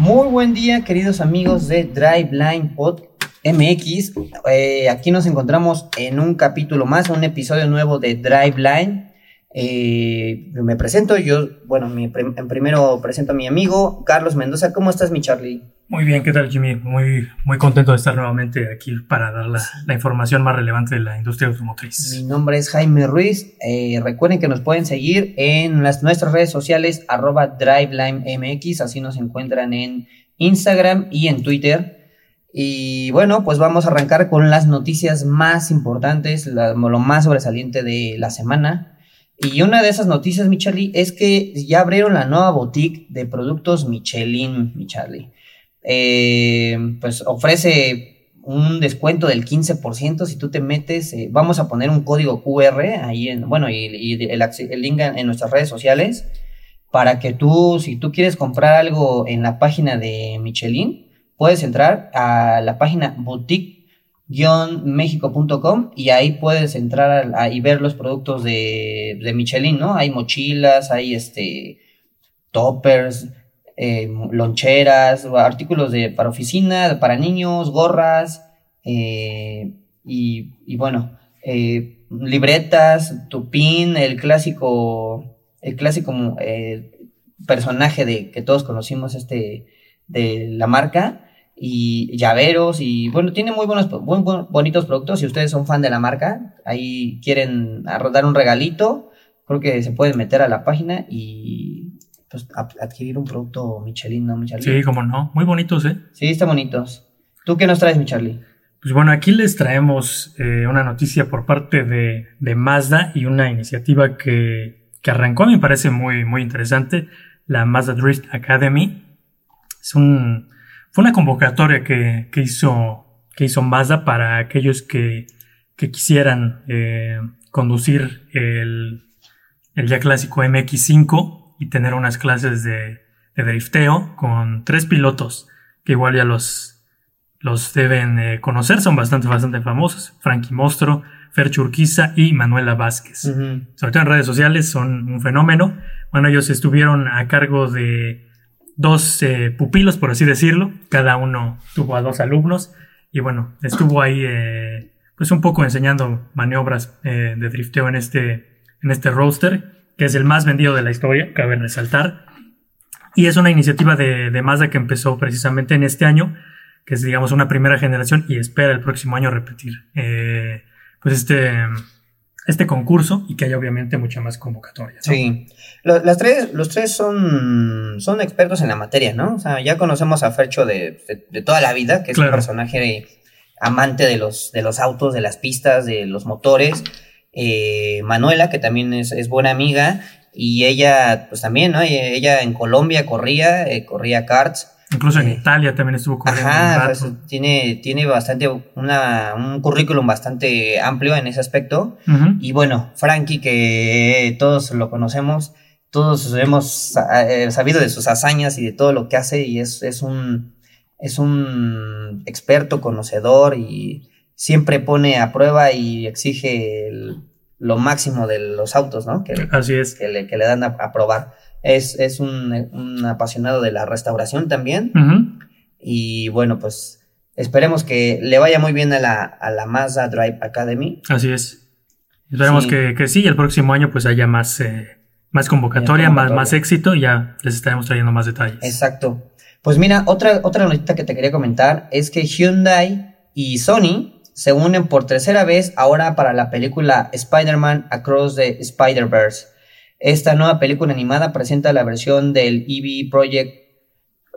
Muy buen día, queridos amigos de Driveline Pod MX. Eh, aquí nos encontramos en un capítulo más, un episodio nuevo de Driveline. Eh, me presento, yo, bueno, mi prim- primero presento a mi amigo Carlos Mendoza. ¿Cómo estás, mi Charlie? Muy bien, ¿qué tal Jimmy? Muy, muy contento de estar nuevamente aquí para dar la, la información más relevante de la industria automotriz. Mi nombre es Jaime Ruiz. Eh, recuerden que nos pueden seguir en las, nuestras redes sociales, arroba DrivelineMX, así nos encuentran en Instagram y en Twitter. Y bueno, pues vamos a arrancar con las noticias más importantes, la- lo más sobresaliente de la semana. Y una de esas noticias, mi Charlie, es que ya abrieron la nueva boutique de productos Michelin, mi Charlie. Eh, pues ofrece un descuento del 15% si tú te metes, eh, vamos a poner un código QR ahí en, bueno, y, el, link en, nuestras redes sociales para que tú, si tú quieres comprar algo en la página de Michelin, puedes entrar a la página boutique-mexico.com y ahí puedes entrar y ver los productos de, Michelin, ¿no? Hay mochilas, hay este toppers, eh, loncheras, artículos de, para oficina, para niños, gorras, eh, y, bueno, eh, libretas, tu pin, el clásico, el clásico personaje de que todos conocimos este de la marca y llaveros y bueno tiene muy buenos muy bonitos productos. Si ustedes son fan de la marca ahí quieren ar- dar un regalito creo que se pueden meter a la página y pues adquirir un producto Michelin no Michelin Sí, como no, muy bonitos, ¿eh? sí están bonitos. Tú qué nos traes mi Charlie Pues bueno, aquí les traemos eh, una noticia por parte de, de Mazda y una iniciativa que, que arrancó, me parece muy, muy interesante, la Mazda Drift Academy. Es un, fue una convocatoria que, que hizo, que hizo Mazda para aquellos que, que quisieran eh, conducir el, el ya clásico MX5 y tener unas clases de, de drifteo con tres pilotos que igual ya los, los deben eh, conocer, son bastante, bastante famosos. Frankie Mostro, Fer Churquiza y Manuela Vázquez. Sobre todo en redes sociales son un fenómeno. Bueno, ellos estuvieron a cargo de dos eh, pupilos, por así decirlo. Cada uno tuvo a dos alumnos. Y bueno, estuvo ahí eh, pues un poco enseñando maniobras eh, de drifteo en este, en este roadster, que es el más vendido de la historia, cabe resaltar. Y es una iniciativa de, de Mazda que empezó precisamente en este año, que es digamos una primera generación y espera el próximo año repetir pues este, este concurso y que haya obviamente mucha más convocatoria. ¿no? Sí, Lo- las tres, los tres son, son expertos en la materia, ¿no? O sea, ya conocemos a Fercho de, de- de toda la vida, que es Claro. un personaje amante de los, de los autos, de las pistas, de los motores. Eh, Manuela, que también es, es buena amiga, y ella, pues también, ¿no? Ella ella en Colombia corría, eh, corría karts. Incluso en Eh, Italia también estuvo corriendo un Ajá, rato. pues, tiene, tiene bastante, una, un currículum bastante amplio en ese aspecto. Y bueno, Frankie, que todos lo conocemos, todos hemos eh, sabido de sus hazañas y de todo lo que hace, y es, es un es un experto, conocedor, y siempre pone a prueba y exige el- lo máximo de los autos, ¿no? Que, Así es. que le, que le dan a, a probar. Es, es un, un apasionado de la restauración también. Y bueno, pues esperemos que le vaya muy bien a la, a la Mazda Drive Academy. Así es. Esperemos Sí. Que, que sí, y el próximo año pues haya más, eh, más convocatoria, Más, más éxito y ya les estaremos trayendo más detalles. Exacto. Pues mira, otra, otra notita que te quería comentar es que Hyundai y Sony se unen por tercera vez ahora para la película Spider-Man Across the Spider-Verse. Esta nueva película animada presenta la versión del EV Project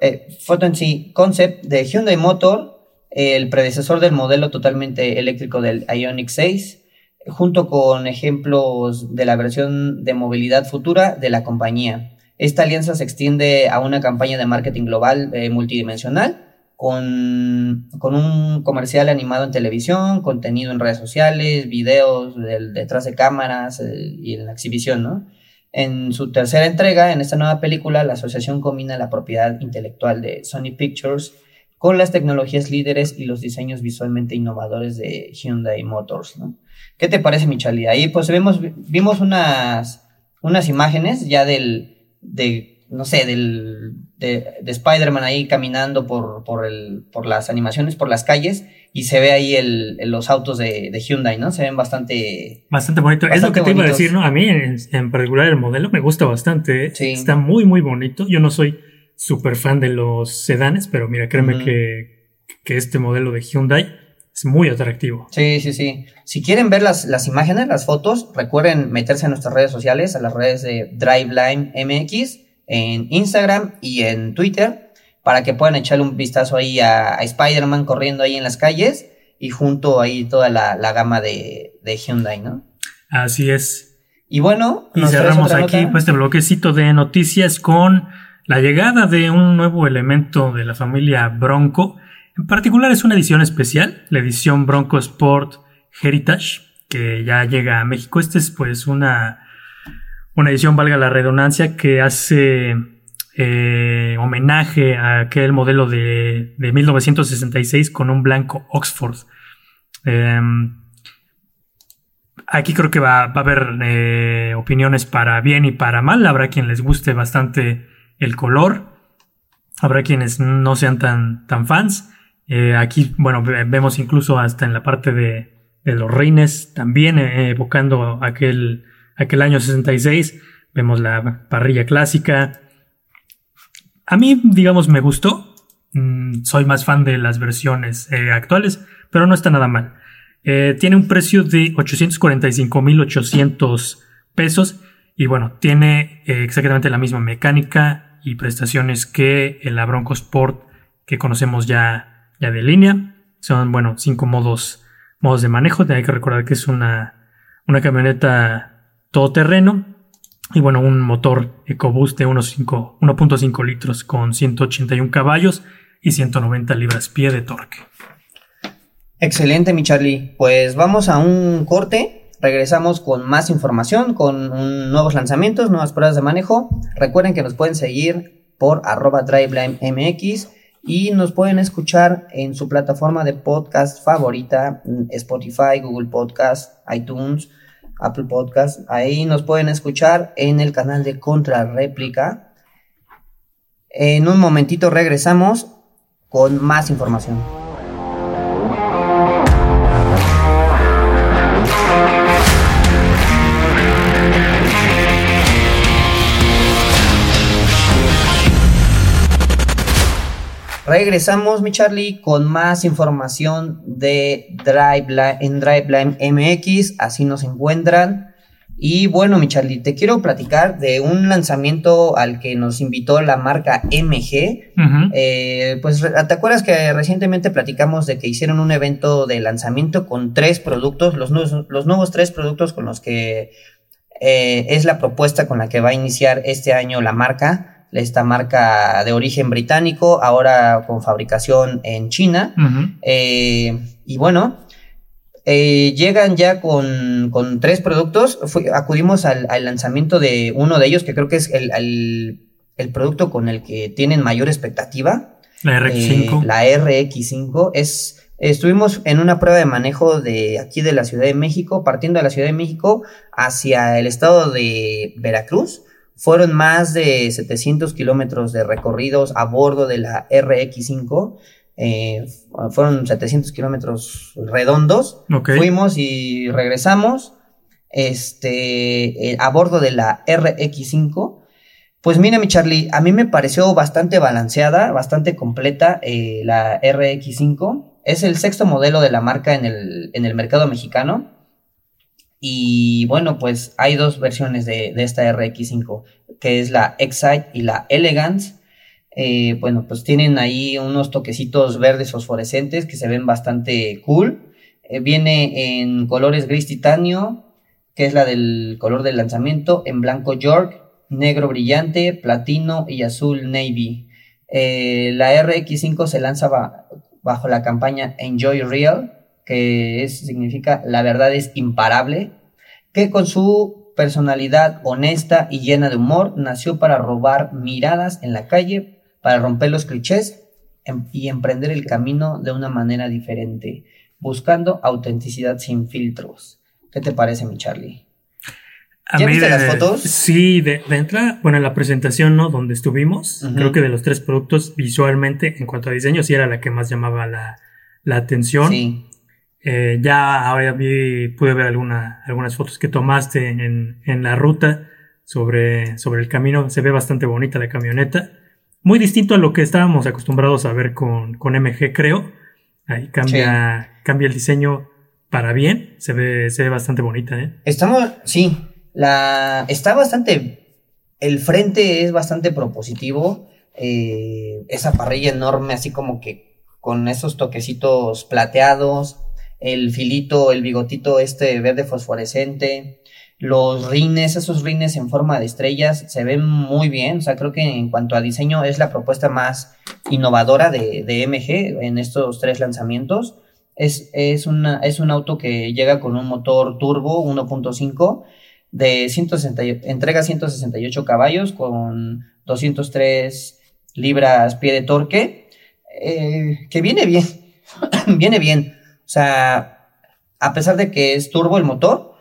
eh, foto en sí, concept de Hyundai Motor, el predecesor del modelo totalmente eléctrico del Ioniq 6, junto con ejemplos de la versión de movilidad futura de la compañía. Esta alianza se extiende a una campaña de marketing global eh, multidimensional con, con, un comercial animado en televisión, contenido en redes sociales, videos detrás de cámaras eh, y en la exhibición, ¿no? En su tercera entrega, en esta nueva película, la asociación combina la propiedad intelectual de Sony Pictures con las tecnologías líderes y los diseños visualmente innovadores de Hyundai Motors, ¿no? ¿Qué te parece, Michali? Ahí pues vemos, vimos unas, unas imágenes ya del, de, no sé, del, de, Spider-Man ahí caminando por, por, el, por las animaciones, por las calles, y se ve ahí el, los autos de, de, Hyundai, ¿no? Se ven bastante... Bastante bonito. es lo que te iba a decir, ¿no? A mí en, particular el modelo me gusta bastante. ¿eh? Sí. Está muy, muy bonito. Yo no soy súper fan de los sedanes, pero mira, créeme que, que este modelo de Hyundai es muy atractivo. Sí, sí, sí. Si quieren ver las, las imágenes, las fotos, recuerden meterse a nuestras redes sociales, a las redes de DriveLine MX, en Instagram y en Twitter, para que puedan echarle un vistazo ahí a, Spider-Man corriendo ahí en las calles y junto ahí toda la, gama de, de, Hyundai, ¿no? Así es. Y bueno, y cerramos aquí pues, este bloquecito de noticias con la llegada de un nuevo elemento de la familia Bronco en particular es una edición especial, la edición Bronco Sport Heritage, que ya llega a México. Esta es pues una, una edición, valga la redundancia, que hace eh, homenaje a aquel modelo de, de, 1966 con un blanco Oxford. Em, aquí creo que va, va a haber eh, opiniones para bien y para mal. Habrá quien les guste bastante el color. Habrá quienes no sean tan, tan fans. Eh, aquí, bueno, vemos incluso hasta en la parte de, los reines, también evocando aquel, aquel año 66. Vemos la parrilla clásica. A mí, digamos, me gustó. Mm, soy más fan de las versiones eh, actuales, pero no está nada mal. tiene un precio de 845.800 pesos y bueno, tiene exactamente la misma mecánica y prestaciones que el Bronco Sport que conocemos ya ya de línea. Son, bueno, cinco modos, modos de manejo. Hay que recordar que es una, una camioneta todoterreno. Y bueno, un motor EcoBoost de 1.5 litros con 181 caballos y 190 libras pie de torque. Excelente, mi Charlie. Pues vamos a un corte. Regresamos con más información, con nuevos lanzamientos, nuevas pruebas de manejo. Recuerden que nos pueden seguir por arroba MX y nos pueden escuchar en su plataforma de podcast favorita, Spotify, Google Podcast, iTunes, Apple Podcast. Ahí nos pueden escuchar en el canal de Contrarréplica. En un momentito regresamos con más información. Regresamos, mi Charlie, con más información de DriveLine, en DriveLine MX, así nos encuentran. Y bueno, mi Charlie, te quiero platicar de un lanzamiento al que nos invitó la marca MG. Eh, pues, ¿te acuerdas que recientemente platicamos de que hicieron un evento de lanzamiento con tres productos, los nuevos, los nuevos tres productos con los que eh, es la propuesta con la que va a iniciar este año la marca? Esta marca de origen británico, ahora con fabricación en China. Eh, y bueno, eh, llegan ya con, tres productos. acudimos al, lanzamiento de uno de ellos, que creo que es el, producto con el que tienen mayor expectativa. La RX5. Eh, la RX5 es... Estuvimos en una prueba de manejo de aquí de la Ciudad de México, partiendo de la Ciudad de México hacia el estado de Veracruz. Fueron más de 700 kilómetros de recorridos a bordo de la RX5. Eh, fueron 700 kilómetros redondos. Fuimos y regresamos este, eh, a bordo de la RX5. Pues mira, mi Charlie, a mí me pareció bastante balanceada, bastante completa eh, la RX5. Es el sexto modelo de la marca en el, en el mercado mexicano. Y bueno, pues hay dos versiones de, esta RX5, que es la Excite y la Elegance. Eh, bueno, pues tienen ahí unos toquecitos verdes fosforescentes que se ven bastante cool. Eh, viene en colores gris titanio, que es la del color del lanzamiento, en blanco York, negro brillante, platino y azul navy. Eh, la RX5 se lanza bajo la campaña Enjoy Real, que significa la verdad es imparable, que con su personalidad honesta y llena de humor nació para robar miradas en la calle, para romper los clichés em, y emprender el camino de una manera diferente, buscando autenticidad sin filtros. ¿Qué te parece, mi Charlie? ¿Ya viste las fotos? Sí, de, entrada, bueno, en la presentación, ¿no? Donde estuvimos, creo que de los tres productos, visualmente, en cuanto a diseño, sí era la que más llamaba la, atención. Sí. Eh, ya ahora vi, pude ver alguna, algunas fotos que tomaste en, en la ruta sobre, sobre el camino. Se ve bastante bonita la camioneta. Muy distinto a lo que estábamos acostumbrados a ver con, con MG, creo. Ahí cambia, cambia el diseño para bien. Se ve, se ve bastante bonita, ¿eh? Estamos, sí. La, está bastante. El frente es bastante propositivo. Eh, esa parrilla enorme, así como que con esos toquecitos plateados el filito, el bigotito este verde fosforescente, los rines, esos rines en forma de estrellas se ven muy bien. O sea, creo que en cuanto a diseño es la propuesta más innovadora de, MG en estos tres lanzamientos. Es, es, una, es un auto que llega con un motor turbo 1.5 de 160, entrega 168 caballos con 203 libras pie de torque, eh, que viene bien, viene bien. O sea, a pesar de que es turbo el motor,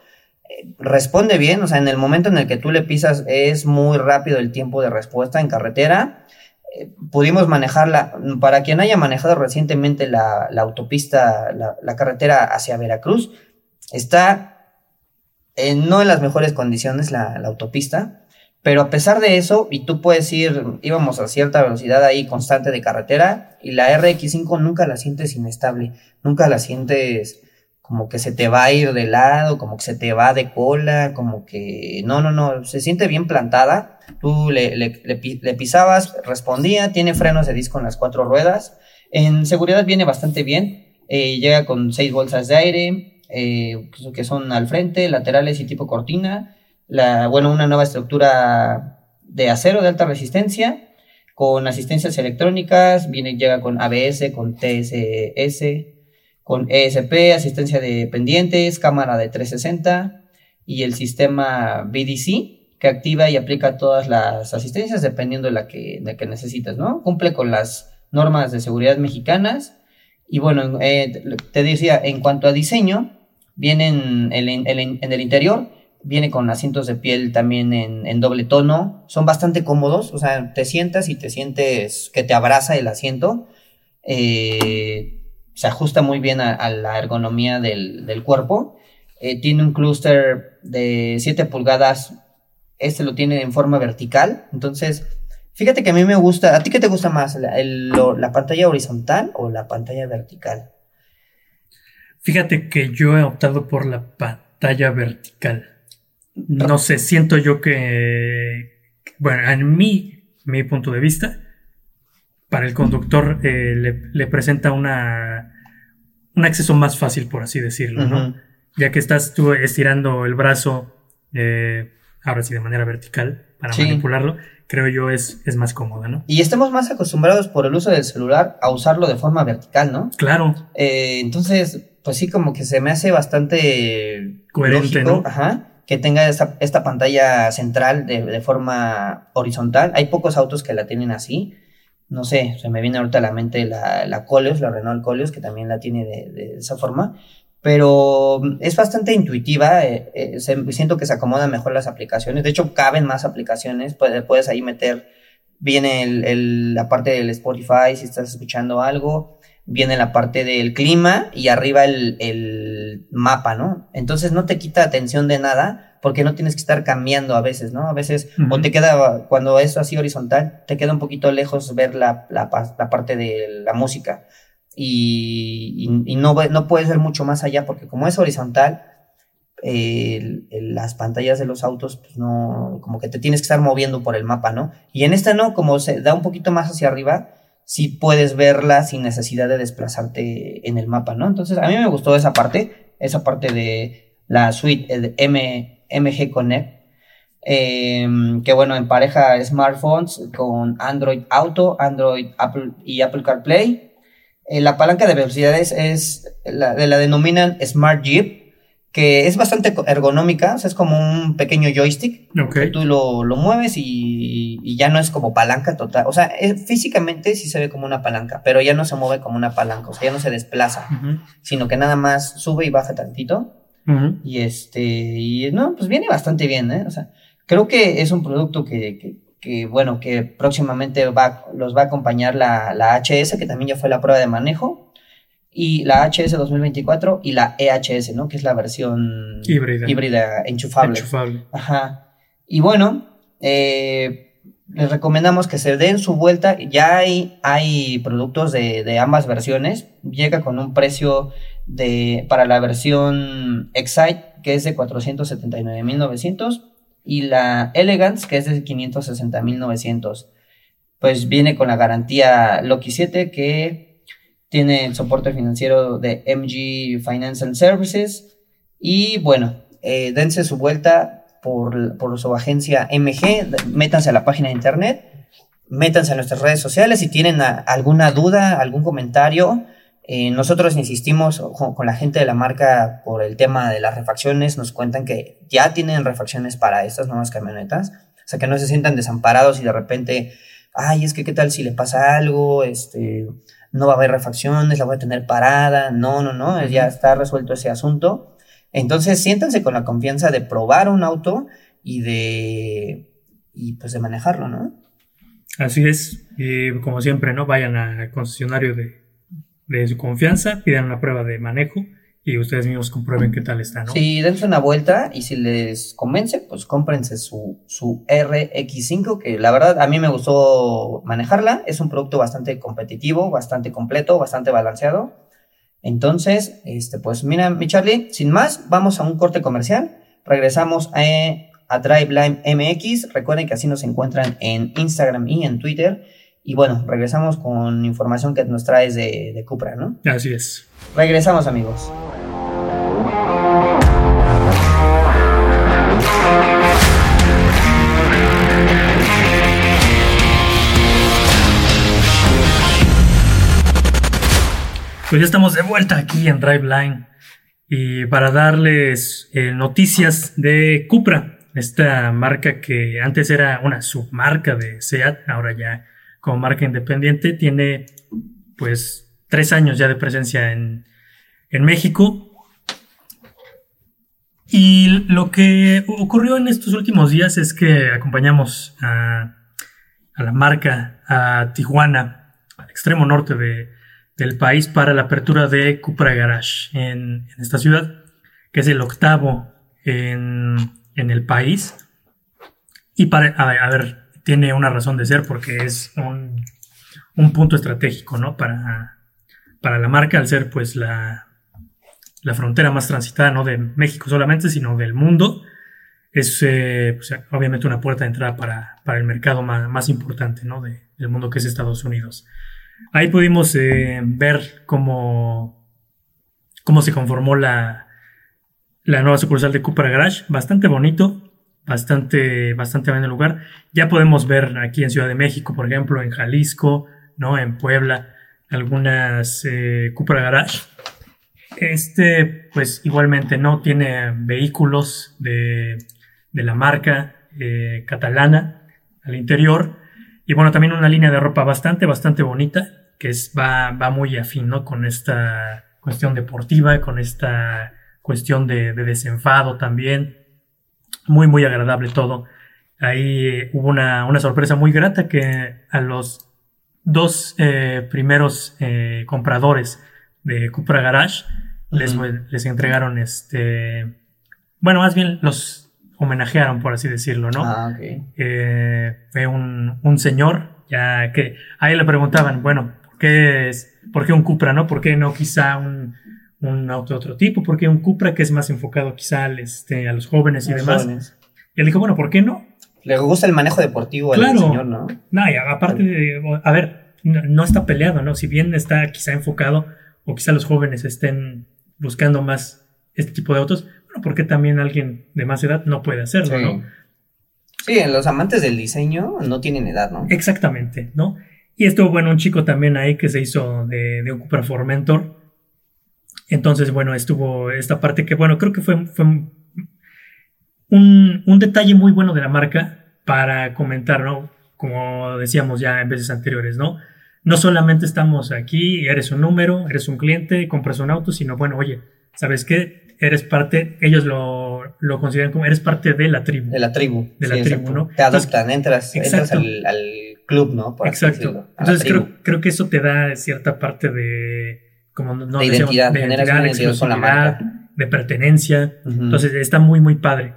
eh, responde bien. O sea, en el momento en el que tú le pisas es muy rápido el tiempo de respuesta en carretera. Eh, pudimos manejarla, para quien haya manejado recientemente la, autopista, la, carretera hacia Veracruz, está no en las mejores condiciones la autopista. Pero a pesar de eso, y tú puedes ir, íbamos a cierta velocidad ahí constante de carretera, y la RX5 nunca la sientes inestable, nunca la sientes como que se te va a ir de lado, como que se te va de cola, como que no, no, no, se siente bien plantada. Tú le, pisabas, respondía, tiene frenos de disco en las cuatro ruedas. En seguridad viene bastante bien, eh, llega con seis bolsas de aire, eh, que son al frente, laterales y tipo cortina la, bueno, una nueva estructura de acero de alta resistencia con asistencias electrónicas, viene, llega con ABS, con TSS, con ESP, asistencia de pendientes, cámara de 360 y el sistema BDC que activa y aplica todas las asistencias dependiendo de la que, de que necesitas, ¿no? Cumple con las normas de seguridad mexicanas y bueno, eh, te decía, en cuanto a diseño, viene en el interior Viene con asientos de piel también en, doble tono. Son bastante cómodos. O sea, te sientas y te sientes que te abraza el asiento. Eh, se ajusta muy bien a, la ergonomía del, cuerpo. Eh, tiene un clúster de 7 pulgadas. Este lo tiene en forma vertical. Entonces, fíjate que a mí me gusta. ¿A ti qué te gusta más? ¿La, pantalla horizontal o la pantalla vertical? Fíjate que yo he optado por la pantalla vertical. No sé, siento yo que, bueno, en mi, mi punto de vista, para el conductor eh, le, presenta una, un acceso más fácil, por así decirlo, ¿no? Ya que estás tú estirando el brazo, eh, ahora sí de manera vertical, para manipularlo, creo yo es, es más cómodo, ¿no? Y estamos más acostumbrados por el uso del celular a usarlo de forma vertical, ¿no? Claro. Eh, entonces, pues sí, como que se me hace bastante coherente, ¿no? Ajá que tenga esta, pantalla central de, forma horizontal. Hay pocos autos que la tienen así. No sé, se me viene ahorita a la mente la, la Coleos, la Renault Coleos, que también la tiene de, esa forma. Pero es bastante intuitiva, eh, eh, siento que se acomodan mejor las aplicaciones. De hecho, caben más aplicaciones. Puedes, puedes ahí meter, viene el, la parte del Spotify si estás escuchando algo viene la parte del clima y arriba el, mapa, ¿no? Entonces no te quita atención de nada porque no tienes que estar cambiando a veces, ¿no? A veces, o te queda, cuando es así horizontal, te queda un poquito lejos ver la, la, parte de la música y, y, no, no puedes ver mucho más allá porque como es horizontal, el- el- las pantallas de los autos, pues no, como que te tienes que estar moviendo por el mapa, ¿no? Y en esta no, como se da un poquito más hacia arriba, sí puedes verla sin necesidad de desplazarte en el mapa, ¿no? Entonces, a mí me gustó esa parte, esa parte de la suite el M, MG Connect, eh, que bueno, empareja smartphones con Android Auto, Android Apple y Apple CarPlay. Eh, la palanca de velocidades es, la, la denominan Smart Jeep, que es bastante ergonómica, o sea, es como un pequeño joystick. Ok. que Tú lo, lo mueves y, y ya no es como palanca total. O sea, es- físicamente sí se ve como una palanca, pero ya no se mueve como una palanca, o sea, ya no se desplaza, sino que nada más sube y baja tantito. ujú. Y este, y no, pues viene bastante bien, ¿eh? O sea, creo que es un producto que, que, que, bueno, que próximamente va, los va a acompañar la, la HS, que también ya fue la prueba de manejo, y la HS 2024 y la EHS, ¿no? Que es la versión Híbrida. híbrida enchufable. Enchufable. Ajá. Y bueno, eh, les recomendamos que se den su vuelta. Ya hay, hay productos de, de ambas versiones. Llega con un precio de, para la versión Excite, que es de 479.900, y la Elegance, que es de 560.900. Pues viene con la garantía Loki 7, que tiene el soporte financiero de MG Financial Services. Y bueno, eh, dense su vuelta por, por su agencia MG, métanse a la página de internet, métanse a nuestras redes sociales si tienen a- alguna duda, algún comentario. eh, nosotros insistimos con, con la gente de la marca por el tema de las refacciones, nos cuentan que ya tienen refacciones para estas nuevas camionetas, o sea que no se sientan desamparados y de repente, ay, es que qué tal si le pasa algo, este, no va a haber refacciones, la voy a tener parada, no, no, no, ya está resuelto ese asunto. Entonces, siéntanse con la confianza de probar un auto y de y pues de manejarlo, ¿no? Así es. Y como siempre, ¿no? Vayan al concesionario de, de su confianza, pidan una prueba de manejo y ustedes mismos comprueben qué tal está, ¿no? Sí, dense una vuelta y si les convence, pues cómprense su, su RX5, que la verdad a mí me gustó manejarla. Es un producto bastante competitivo, bastante completo, bastante balanceado. Entonces, este, pues mira, mi Charlie, sin más, vamos a un corte comercial. Regresamos a, a Driveline MX. Recuerden que así nos encuentran en Instagram y en Twitter. Y bueno, regresamos con información que nos traes de, de Cupra, ¿no? Así es. Regresamos, amigos. Pues ya estamos de vuelta aquí en Driveline y para darles eh, noticias de Cupra, esta marca que antes era una submarca de SEAT, ahora ya como marca independiente, tiene pues tres años ya de presencia en, en México. Y lo que ocurrió en estos últimos días es que acompañamos a, a la marca a Tijuana, al extremo norte de, del país, para la apertura de Cupra Garage en, esta ciudad, que es el octavo en, en el país. Y para, a, ver, tiene una razón de ser porque es un, un punto estratégico, ¿no? Para, para la marca, al ser pues la, la frontera más transitada, no de México solamente, sino del mundo. Es eh, pues, obviamente una puerta de entrada para, para el mercado más, más importante ¿no? de, del mundo que es Estados Unidos. Ahí pudimos eh, ver cómo, cómo se conformó la, la nueva sucursal de Cupra Garage. Bastante bonito, bastante, bastante bien el lugar. Ya podemos ver aquí en Ciudad de México, por ejemplo, en Jalisco, ¿no? en Puebla, algunas eh, Garage. Este, pues igualmente no tiene vehículos de, de la marca eh, catalana al interior. Y bueno, también una línea de ropa bastante, bastante bonita, que es, va, va muy afín, ¿no? Con esta cuestión deportiva, con esta cuestión de, de desenfado también. Muy, muy agradable todo. Ahí eh, hubo una, una, sorpresa muy grata que a los dos eh, primeros eh, compradores de Cupra Garage uh -huh. les, les entregaron este. Bueno, más bien los homenajearon, por así decirlo, ¿no? Ah, okay. eh, fue un, un, señor, ya que ahí le preguntaban, bueno, ¿por qué, es, ¿por qué un Cupra, no? ¿Por qué no quizá un, un auto de otro tipo, porque un Cupra que es más enfocado quizá al, este, a los jóvenes y Los demás. jóvenes. Y él dijo, bueno, ¿por qué no? Le gusta el manejo deportivo al Claro. señor, ¿no? No, y aparte de, a ver, no, no está peleado, ¿no? Si bien está quizá enfocado, o quizá los jóvenes estén buscando más este tipo de autos, bueno, ¿por qué también alguien de más edad no puede hacerlo, Sí. no? Sí, los amantes del diseño no tienen edad, ¿no? Exactamente, ¿no? Y estuvo, bueno, un chico también ahí que se hizo de, de un Cupra Formentor. Entonces, bueno, estuvo esta parte que, bueno, creo que fue, fue un, un detalle muy bueno de la marca para comentar, ¿no? Como decíamos ya en veces anteriores, ¿no? No solamente estamos aquí, eres un número, eres un cliente, compras un auto, sino, bueno, oye, ¿sabes qué? Eres parte, ellos lo, lo consideran como, eres parte de la tribu. De la tribu. De la Sí, tribu, exacto. ¿no? Te adoptan, entras, entras Exacto. al, al club, ¿no? Por así decirlo, Exacto. Entonces creo, creo que eso te da cierta parte de como no De decíamos, identidad, de identidad, de identidad con la exclusividad, marca. de pertenencia. Entonces está muy muy padre.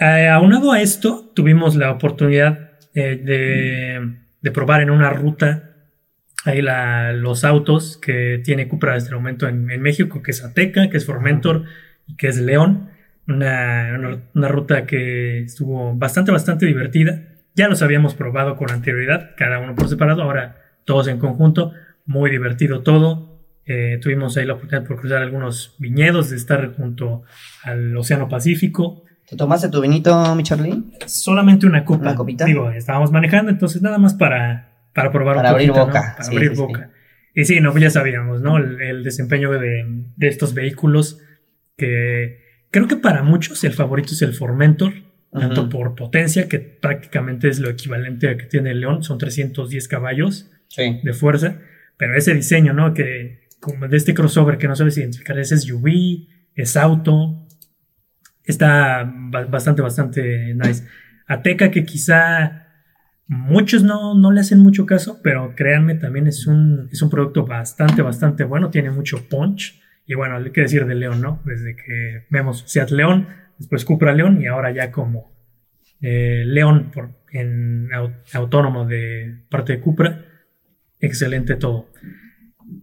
Eh, aunado a esto, tuvimos la oportunidad eh, de, de probar en una ruta ahí la- los autos que tiene Cupra hasta el momento en, en México, que es Ateca, que es Formentor y que es León. Una, una- una ruta que estuvo bastante, bastante divertida. Ya los habíamos probado con anterioridad, cada uno por separado, ahora todos en conjunto. Muy divertido todo. Eh, tuvimos ahí la oportunidad por cruzar algunos viñedos, de estar junto al Océano Pacífico. ¿Te tomaste tu vinito, mi Charlie? Solamente una copa. ¿Una copita? Digo, estábamos manejando, entonces nada más para, para probar Para un abrir poquito, ¿no? boca. Para Sí, abrir sí, sí. boca. Y sí, no, ya sabíamos, ¿no? El, el desempeño de, de estos vehículos que creo que para muchos el favorito es el Formentor, tanto Ujú. por potencia, que prácticamente es lo equivalente a que tiene el León, son 310 caballos Sí. de fuerza, pero ese diseño, ¿no? Que como de este crossover que no sabes identificar, es SUV, es auto, está ba- bastante, bastante nice. Ateca que quizá muchos no, no le hacen mucho caso, pero créanme, también es un, es un producto bastante, bastante bueno, tiene mucho punch. Y bueno, hay que decir de León, ¿no? Desde que vemos Seat León, después Cupra León y ahora ya como eh, León por, en au- autónomo de parte de Cupra. Excelente todo.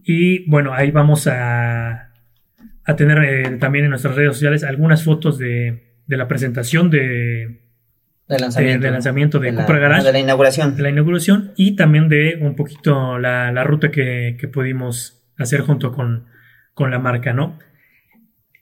Y bueno, ahí vamos a, a tener eh, también en nuestras redes sociales algunas fotos de, de la presentación de, De lanzamiento. de lanzamiento de la- Cupra Garage. De la inauguración. de la inauguración y también de un poquito la, la ruta que, que pudimos hacer junto con, con la marca, ¿no?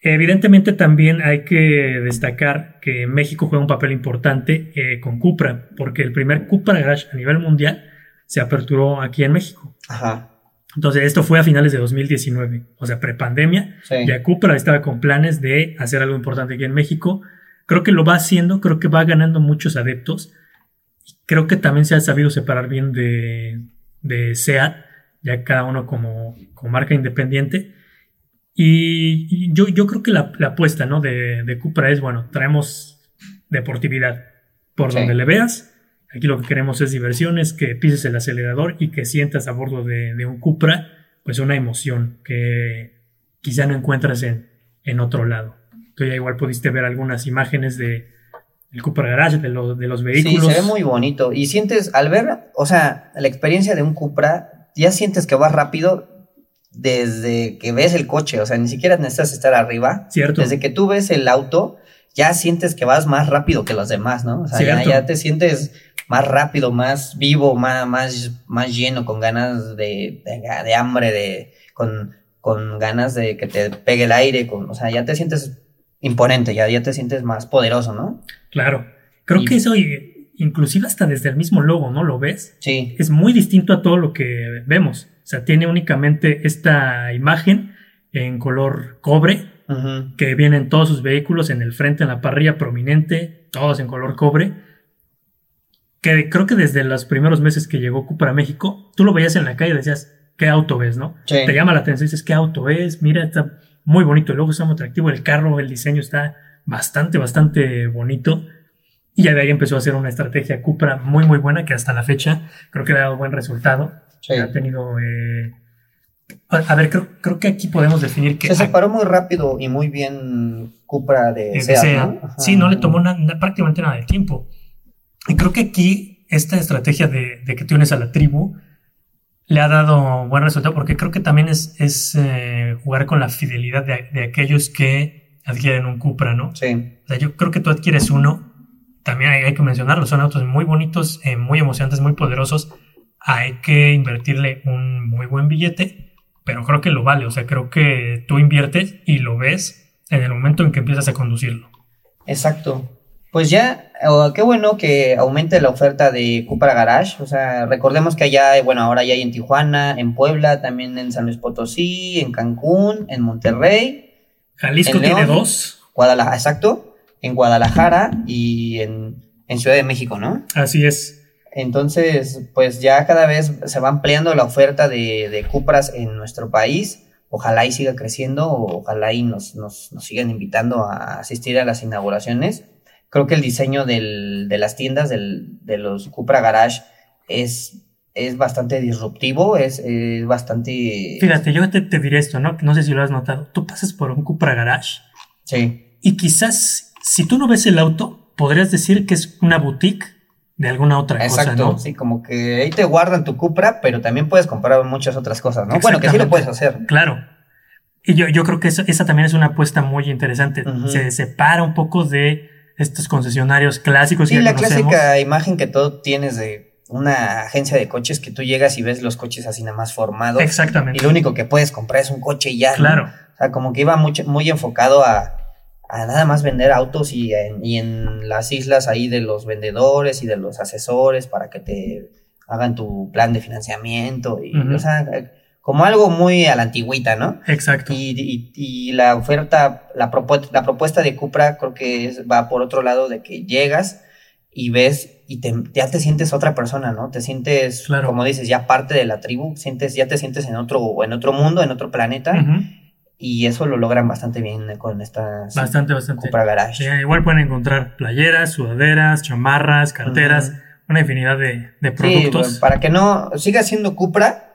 Evidentemente también hay que destacar que México juega un papel importante eh, con Cupra, porque el primer Cupra Garage a nivel mundial se aperturó aquí en México. Ajá. Entonces esto fue a finales de 2019, o sea, prepandemia. Sí. Ya Cupra estaba con planes de hacer algo importante aquí en México. Creo que lo va haciendo, creo que va ganando muchos adeptos. Creo que también se ha sabido separar bien de, de SEAT, ya cada uno como, como marca independiente. Y, y yo, yo creo que la, la apuesta ¿no? de, de Cupra es, bueno, traemos deportividad por Sí. donde le veas. Aquí lo que queremos es diversión, es que pises el acelerador y que sientas a bordo de, de un Cupra, pues una emoción que quizá no encuentras en, en otro lado. Tú ya igual pudiste ver algunas imágenes de el Cupra Garage, de, lo- de los Sí, vehículos. se ve muy bonito. Y sientes, al ver, o sea, la experiencia de un Cupra, ya sientes que vas rápido desde que ves el coche. O sea, ni siquiera necesitas estar arriba. Cierto. Desde que tú ves el auto, ya sientes que vas más rápido que los demás, ¿no? O sea, ya te sientes más rápido, más vivo, más, más, más lleno, con ganas de, de, de hambre, de, con, con ganas de que te pegue el aire, con, o sea, ya te sientes imponente, ya, ya te sientes más poderoso, ¿no? Claro. Creo Y- que eso, inclusive hasta desde el mismo logo, ¿no? ¿Lo ves? Sí. es muy distinto a todo lo que vemos. O sea, tiene únicamente esta imagen en color cobre, que viene en todos sus vehículos, en el frente, en la parrilla prominente, todos en color cobre. Que creo que desde los primeros meses que llegó Cupra a México, tú lo veías en la calle y decías, ¿qué auto es, no? Sí. Te llama la atención, dices, ¿qué auto es? Mira, está muy bonito, el logo está muy atractivo, el carro, el diseño está bastante, bastante bonito. Y ya de ahí empezó a hacer una estrategia Cupra muy, muy buena que hasta la fecha creo que le ha dado buen resultado. Sí. Ha tenido. eh, A, a ver, creo, creo que aquí podemos definir que. Se separó muy rápido y muy bien Cupra de eh, Seat, sea- ¿no? Sí, no le tomó na- na- prácticamente nada de tiempo. Y creo que aquí esta estrategia de, de que te unes a la tribu le ha dado buen resultado porque creo que también es, es eh, jugar con la fidelidad de, de, aquellos que adquieren un Cupra, ¿no? Sí. O sea, yo creo que tú adquieres uno, también hay, hay que mencionarlo, son autos muy bonitos, eh, muy emocionantes, muy poderosos, hay que invertirle un muy buen billete, pero creo que lo vale, o sea, creo que tú inviertes y lo ves en el momento en que empiezas a conducirlo. Exacto. Pues ya, oh, qué bueno que aumente la oferta de Cupra Garage. O sea, recordemos que allá, bueno, ahora ya hay en Tijuana, en Puebla, también en San Luis Potosí, en Cancún, en Monterrey. Jalisco en León, tiene dos. Guadalajara, exacto. En Guadalajara y en, en Ciudad de México, ¿no? Así es. Entonces, pues ya cada vez se va ampliando la oferta de, de Cupras en nuestro país. Ojalá y siga creciendo, ojalá y nos, nos, nos sigan invitando a asistir a las inauguraciones creo que el diseño del, de las tiendas del, de los Cupra Garage es, es bastante disruptivo, es, es bastante... Fíjate, yo te, te, diré esto, ¿no? No sé si lo has notado. Tú pasas por un Cupra Garage. Sí. Y quizás, si tú no ves el auto, podrías decir que es una boutique de alguna otra Exacto, cosa, ¿no? sí, como que ahí te guardan tu Cupra, pero también puedes comprar muchas otras cosas, ¿no? Bueno, que sí lo puedes hacer. Claro. Y yo, yo creo que eso, esa también es una apuesta muy interesante. Uh -huh. Se separa un poco de estos concesionarios clásicos. Sí, que la conocemos. clásica imagen que todo tienes de una agencia de coches que tú llegas y ves los coches así nada más formados. Exactamente. Y lo único que puedes comprar es un coche y ya. Claro. ¿no? O sea, como que iba mucho, muy enfocado a, a nada más vender autos y en, y en las islas ahí de los vendedores y de los asesores para que te hagan tu plan de financiamiento. Y. O sea, como algo muy a la antigüita, ¿no? Exacto. Y, y- y la oferta, la, propu- la propuesta de Cupra creo que es- va por otro lado de que llegas y ves y te, ya te sientes otra persona, ¿no? Te sientes, Claro. como dices, ya parte de la tribu, sientes, ya te sientes en otro, en otro mundo, en otro planeta, y eso lo logran bastante bien con estas Bastante, bastante. Cupra Garage. Sí, igual pueden encontrar playeras, sudaderas, chamarras, carteras, una infinidad de, de Sí, productos. bueno, para que no siga siendo Cupra,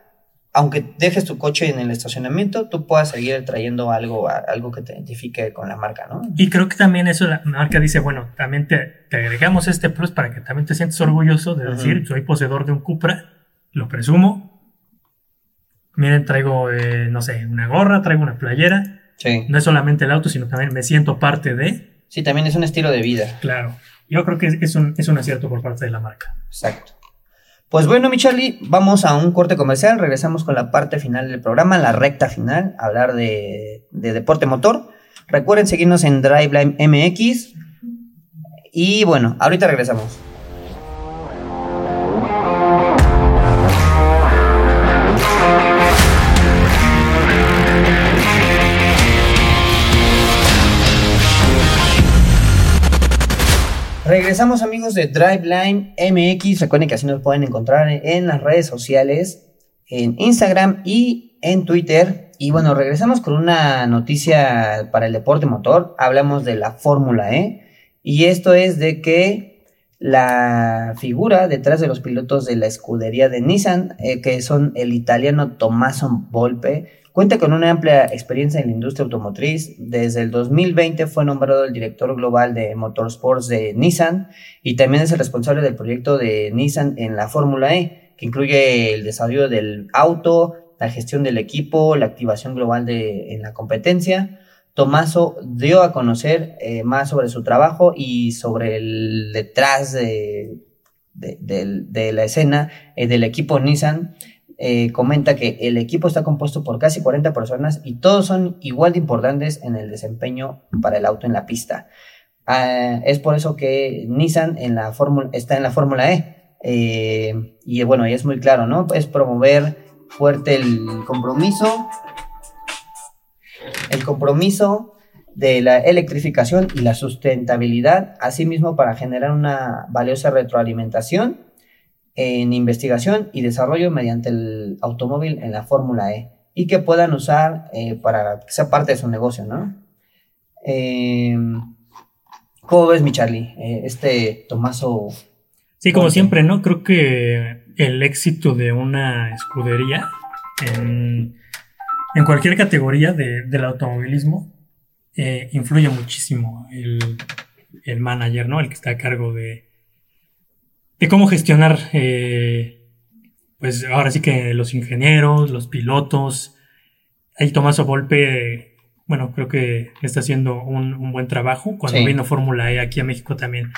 aunque dejes tu coche en el estacionamiento, tú puedas seguir trayendo algo, algo que te identifique con la marca, ¿no? Y creo que también eso la marca dice, bueno, también te, te agregamos este plus para que también te sientes orgulloso de decir, soy poseedor de un Cupra, lo presumo. Miren, traigo, eh, no sé, una gorra, traigo una playera. Sí. No es solamente el auto, sino también me siento parte de. Sí, también es un estilo de vida. Claro. Yo creo que es, es un, es un acierto por parte de la marca. Exacto. Pues bueno, mi Charlie, vamos a un corte comercial. Regresamos con la parte final del programa, la recta final, a hablar de, de deporte motor. Recuerden seguirnos en Driveline MX. Y bueno, ahorita regresamos. Regresamos amigos de Driveline MX. Recuerden que así nos pueden encontrar en las redes sociales, en Instagram y en Twitter. Y bueno, regresamos con una noticia para el deporte motor. Hablamos de la Fórmula E. Y esto es de que la figura detrás de los pilotos de la escudería de Nissan, eh, que son el italiano Tommaso Volpe, Cuenta con una amplia experiencia en la industria automotriz. Desde el 2020 fue nombrado el director global de Motorsports de Nissan y también es el responsable del proyecto de Nissan en la Fórmula E, que incluye el desarrollo del auto, la gestión del equipo, la activación global de, en la competencia. Tomaso dio a conocer eh, más sobre su trabajo y sobre el detrás de, de, la escena eh, del equipo Nissan. Eh, comenta que el equipo está compuesto por casi 40 personas y todos son igual de importantes en el desempeño para el auto en la pista. Uh, es por eso que Nissan en la fórmula está en la Fórmula E. Eh, y bueno, y es muy claro, ¿no? Es promover fuerte el compromiso, el compromiso de la electrificación y la sustentabilidad, asimismo para generar una valiosa retroalimentación en investigación y desarrollo mediante el automóvil en la Fórmula E y que puedan usar eh, para que sea parte de su negocio, ¿no? Eh, ¿Cómo ves, mi Charlie? Eh, este Tomaso. Sí, como siempre, ¿no? Creo que el éxito de una escudería en, en cualquier categoría de, del automovilismo eh, influye muchísimo el, el manager, ¿no? El que está a cargo de, de cómo gestionar eh, pues ahora sí que los ingenieros, los pilotos, ahí Tomás Volpe, bueno, creo que está haciendo un, buen trabajo. Cuando vino Fórmula E aquí a México también,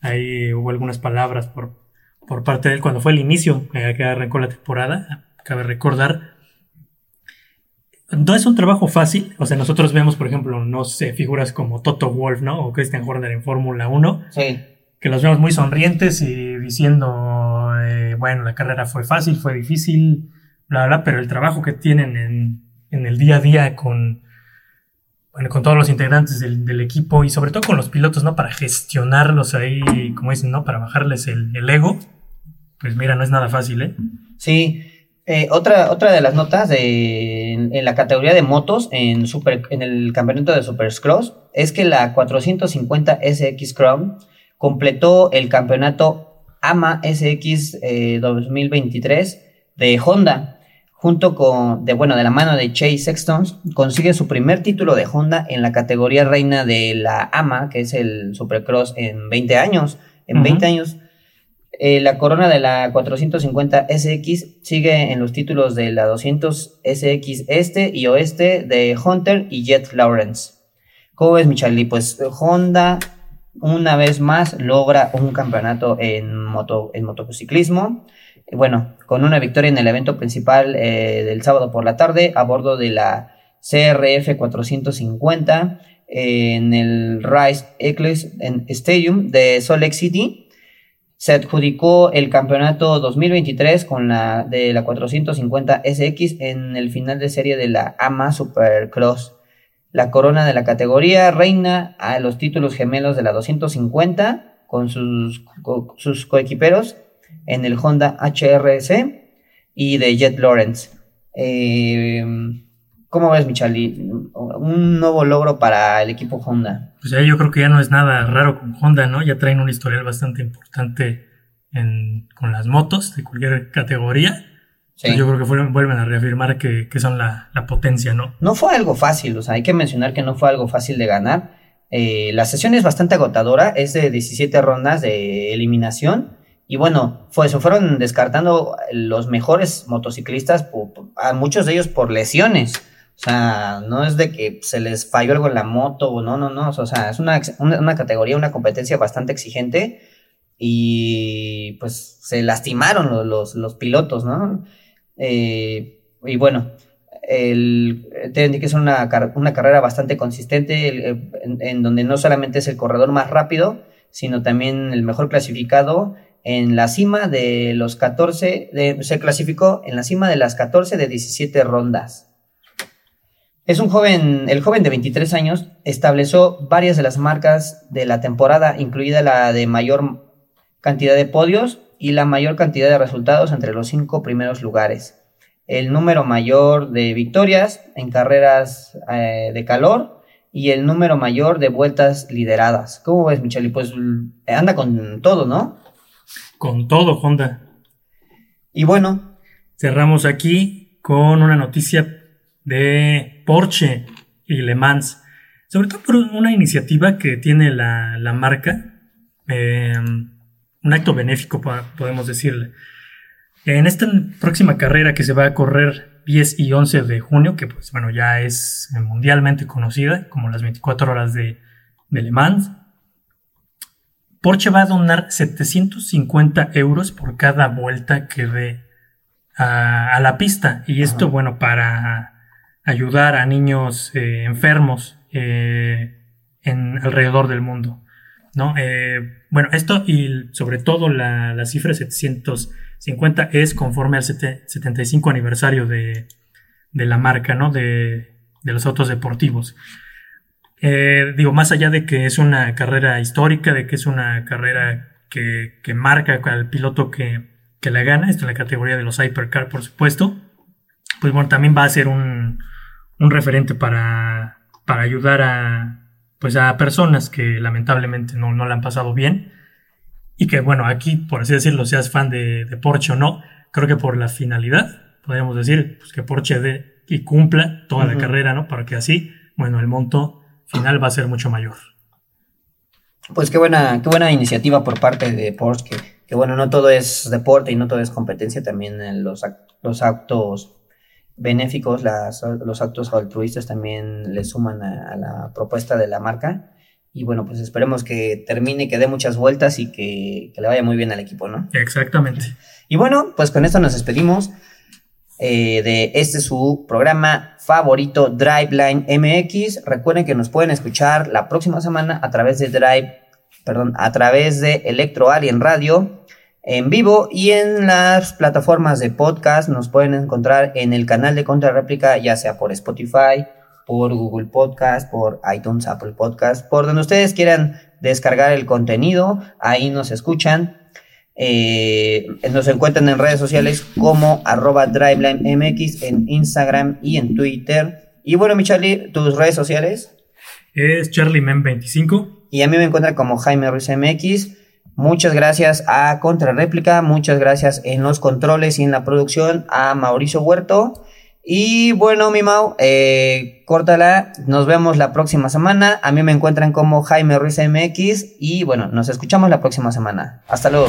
ahí hubo algunas palabras por, por parte de él cuando fue el inicio, eh, que arrancó la temporada, cabe recordar. No es un trabajo fácil, o sea, nosotros vemos, por ejemplo, no sé, figuras como Toto Wolf, ¿no? O Christian Horner en Fórmula 1. Sí. Que los vemos muy sonrientes y diciendo, eh, bueno, la carrera fue fácil, fue difícil, bla, bla, pero el trabajo que tienen en, en el día a día con, bueno, con todos los integrantes del, equipo y sobre todo con los pilotos, ¿no? Para gestionarlos ahí, como dicen, ¿no? Para bajarles el, ego. Pues mira, no es nada fácil, ¿eh? Sí. Eh, otra, otra de las notas de, en, la categoría de motos en, super, en el campeonato de Supercross es que la 450 SX Crown completó el campeonato AMA SX 2023 eh, de Honda junto con, de, bueno, de la mano de Chase Sexton, consigue su primer título de Honda en la categoría reina de la AMA, que es el Supercross en 20 años. En 20 años, eh, la corona de la 450 SX sigue en los títulos de la 200 SX Este y Oeste de Hunter y Jet Lawrence. ¿Cómo ves, Michali? Pues Honda una vez más logra un campeonato en, moto, en motociclismo bueno, con una victoria en el evento principal eh, del sábado por la tarde a bordo de la CRF 450 en el Rice Eccles Stadium de Salt Lake City. Se adjudicó el campeonato 2023 con la de la 450 SX en el final de serie de la AMA Supercross. La corona de la categoría reina a los títulos gemelos de la 250 con sus, sus coequiperos en el Honda HRC y de Jet Lawrence. Eh, ¿Cómo ves, Michali? Un nuevo logro para el equipo Honda. Pues ya yo creo que ya no es nada raro con Honda, ¿no? Ya traen un historial bastante importante con las motos de cualquier categoría. Sí. Yo creo que vuelven a reafirmar que, son la, potencia, ¿no? No fue algo fácil, o sea, hay que mencionar que no fue algo fácil de ganar. Eh, la sesión es bastante agotadora, es de 17 rondas de eliminación y bueno, fue, se fueron descartando los mejores motociclistas, a muchos de ellos por lesiones. O sea, no es de que se les falló algo en la moto, no, no, no. O sea, es una, una, categoría, una competencia bastante exigente y pues se lastimaron los, los, pilotos, ¿no? Eh, y bueno, el, que es una, una carrera bastante consistente en, en donde no solamente es el corredor más rápido, sino también el mejor clasificado en la cima de los 14, se clasificó en la cima de las 14 de 17 rondas. Es un joven, el joven de 23 años estableció varias de las marcas de la temporada, incluida la de mayor cantidad de podios y la mayor cantidad de resultados entre los cinco primeros lugares. El número mayor de victorias en carreras eh, de calor y el número mayor de vueltas lideradas. ¿Cómo ves, Micheli? Pues anda con todo, ¿no? con todo Honda. Y bueno. Cerramos aquí con una noticia de Porsche y Le Mans. Sobre todo por una iniciativa que tiene la, marca. Em, un acto benéfico, podemos decirle. En esta próxima carrera que se va a correr 10 y 11 de junio, que pues bueno, ya es mundialmente conocida como las 24 horas de, de Le Mans, Porsche va a donar 750 euros por cada vuelta que dé a, la pista. Y esto, bueno, para ayudar a niños eh, enfermos eh, en, alrededor del mundo. ¿No? Eh, bueno, esto y sobre todo la, cifra 750 es conforme al 75 aniversario de, la marca, ¿no? De, los autos deportivos. Eh, digo, más allá de que es una carrera histórica, de que es una carrera que, marca al piloto que, la gana, esto en la categoría de los Hypercar, por supuesto, pues bueno, también va a ser un, referente para ayudar a, pues a personas que lamentablemente no, no la han pasado bien. Y que bueno, aquí, por así decirlo, seas fan de, Porsche o no, creo que por la finalidad, podríamos decir, pues que Porsche dé y cumpla toda la carrera, ¿no? Para que así, bueno, el monto final va a ser mucho mayor. Pues qué buena, qué buena iniciativa por parte de Porsche que bueno, no todo es deporte y no todo es competencia, también en los, los actos benéficos, las, los actos altruistas también le suman a, a la propuesta de la marca. Y bueno, pues esperemos que termine, que dé muchas vueltas y que, que le vaya muy bien al equipo, ¿no? Exactamente. Y bueno, pues con esto nos despedimos eh, de este su programa favorito, Driveline MX. Recuerden que nos pueden escuchar la próxima semana a través de Drive, perdón, a través de Electro Alien Radio en vivo y en las plataformas de podcast. Nos pueden encontrar en el canal de Contrarréplica, ya sea por Spotify, por Google Podcast, por iTunes, Apple Podcast, por donde ustedes quieran descargar el contenido. Ahí nos escuchan. Eh, nos encuentran en redes sociales como arroba DrivelineMX en Instagram y en Twitter. Y bueno, mi Charlie, tus redes sociales. Es CharlieMem25. Y a mí me encuentran como Jaime Ruiz MX. Muchas gracias a Contrarréplica, muchas gracias en los controles y en la producción a Mauricio Huerto. Y bueno, mi Mau, eh, córtala, nos vemos la próxima semana. A mí me encuentran como Jaime Ruiz MX y bueno, nos escuchamos la próxima semana. Hasta luego.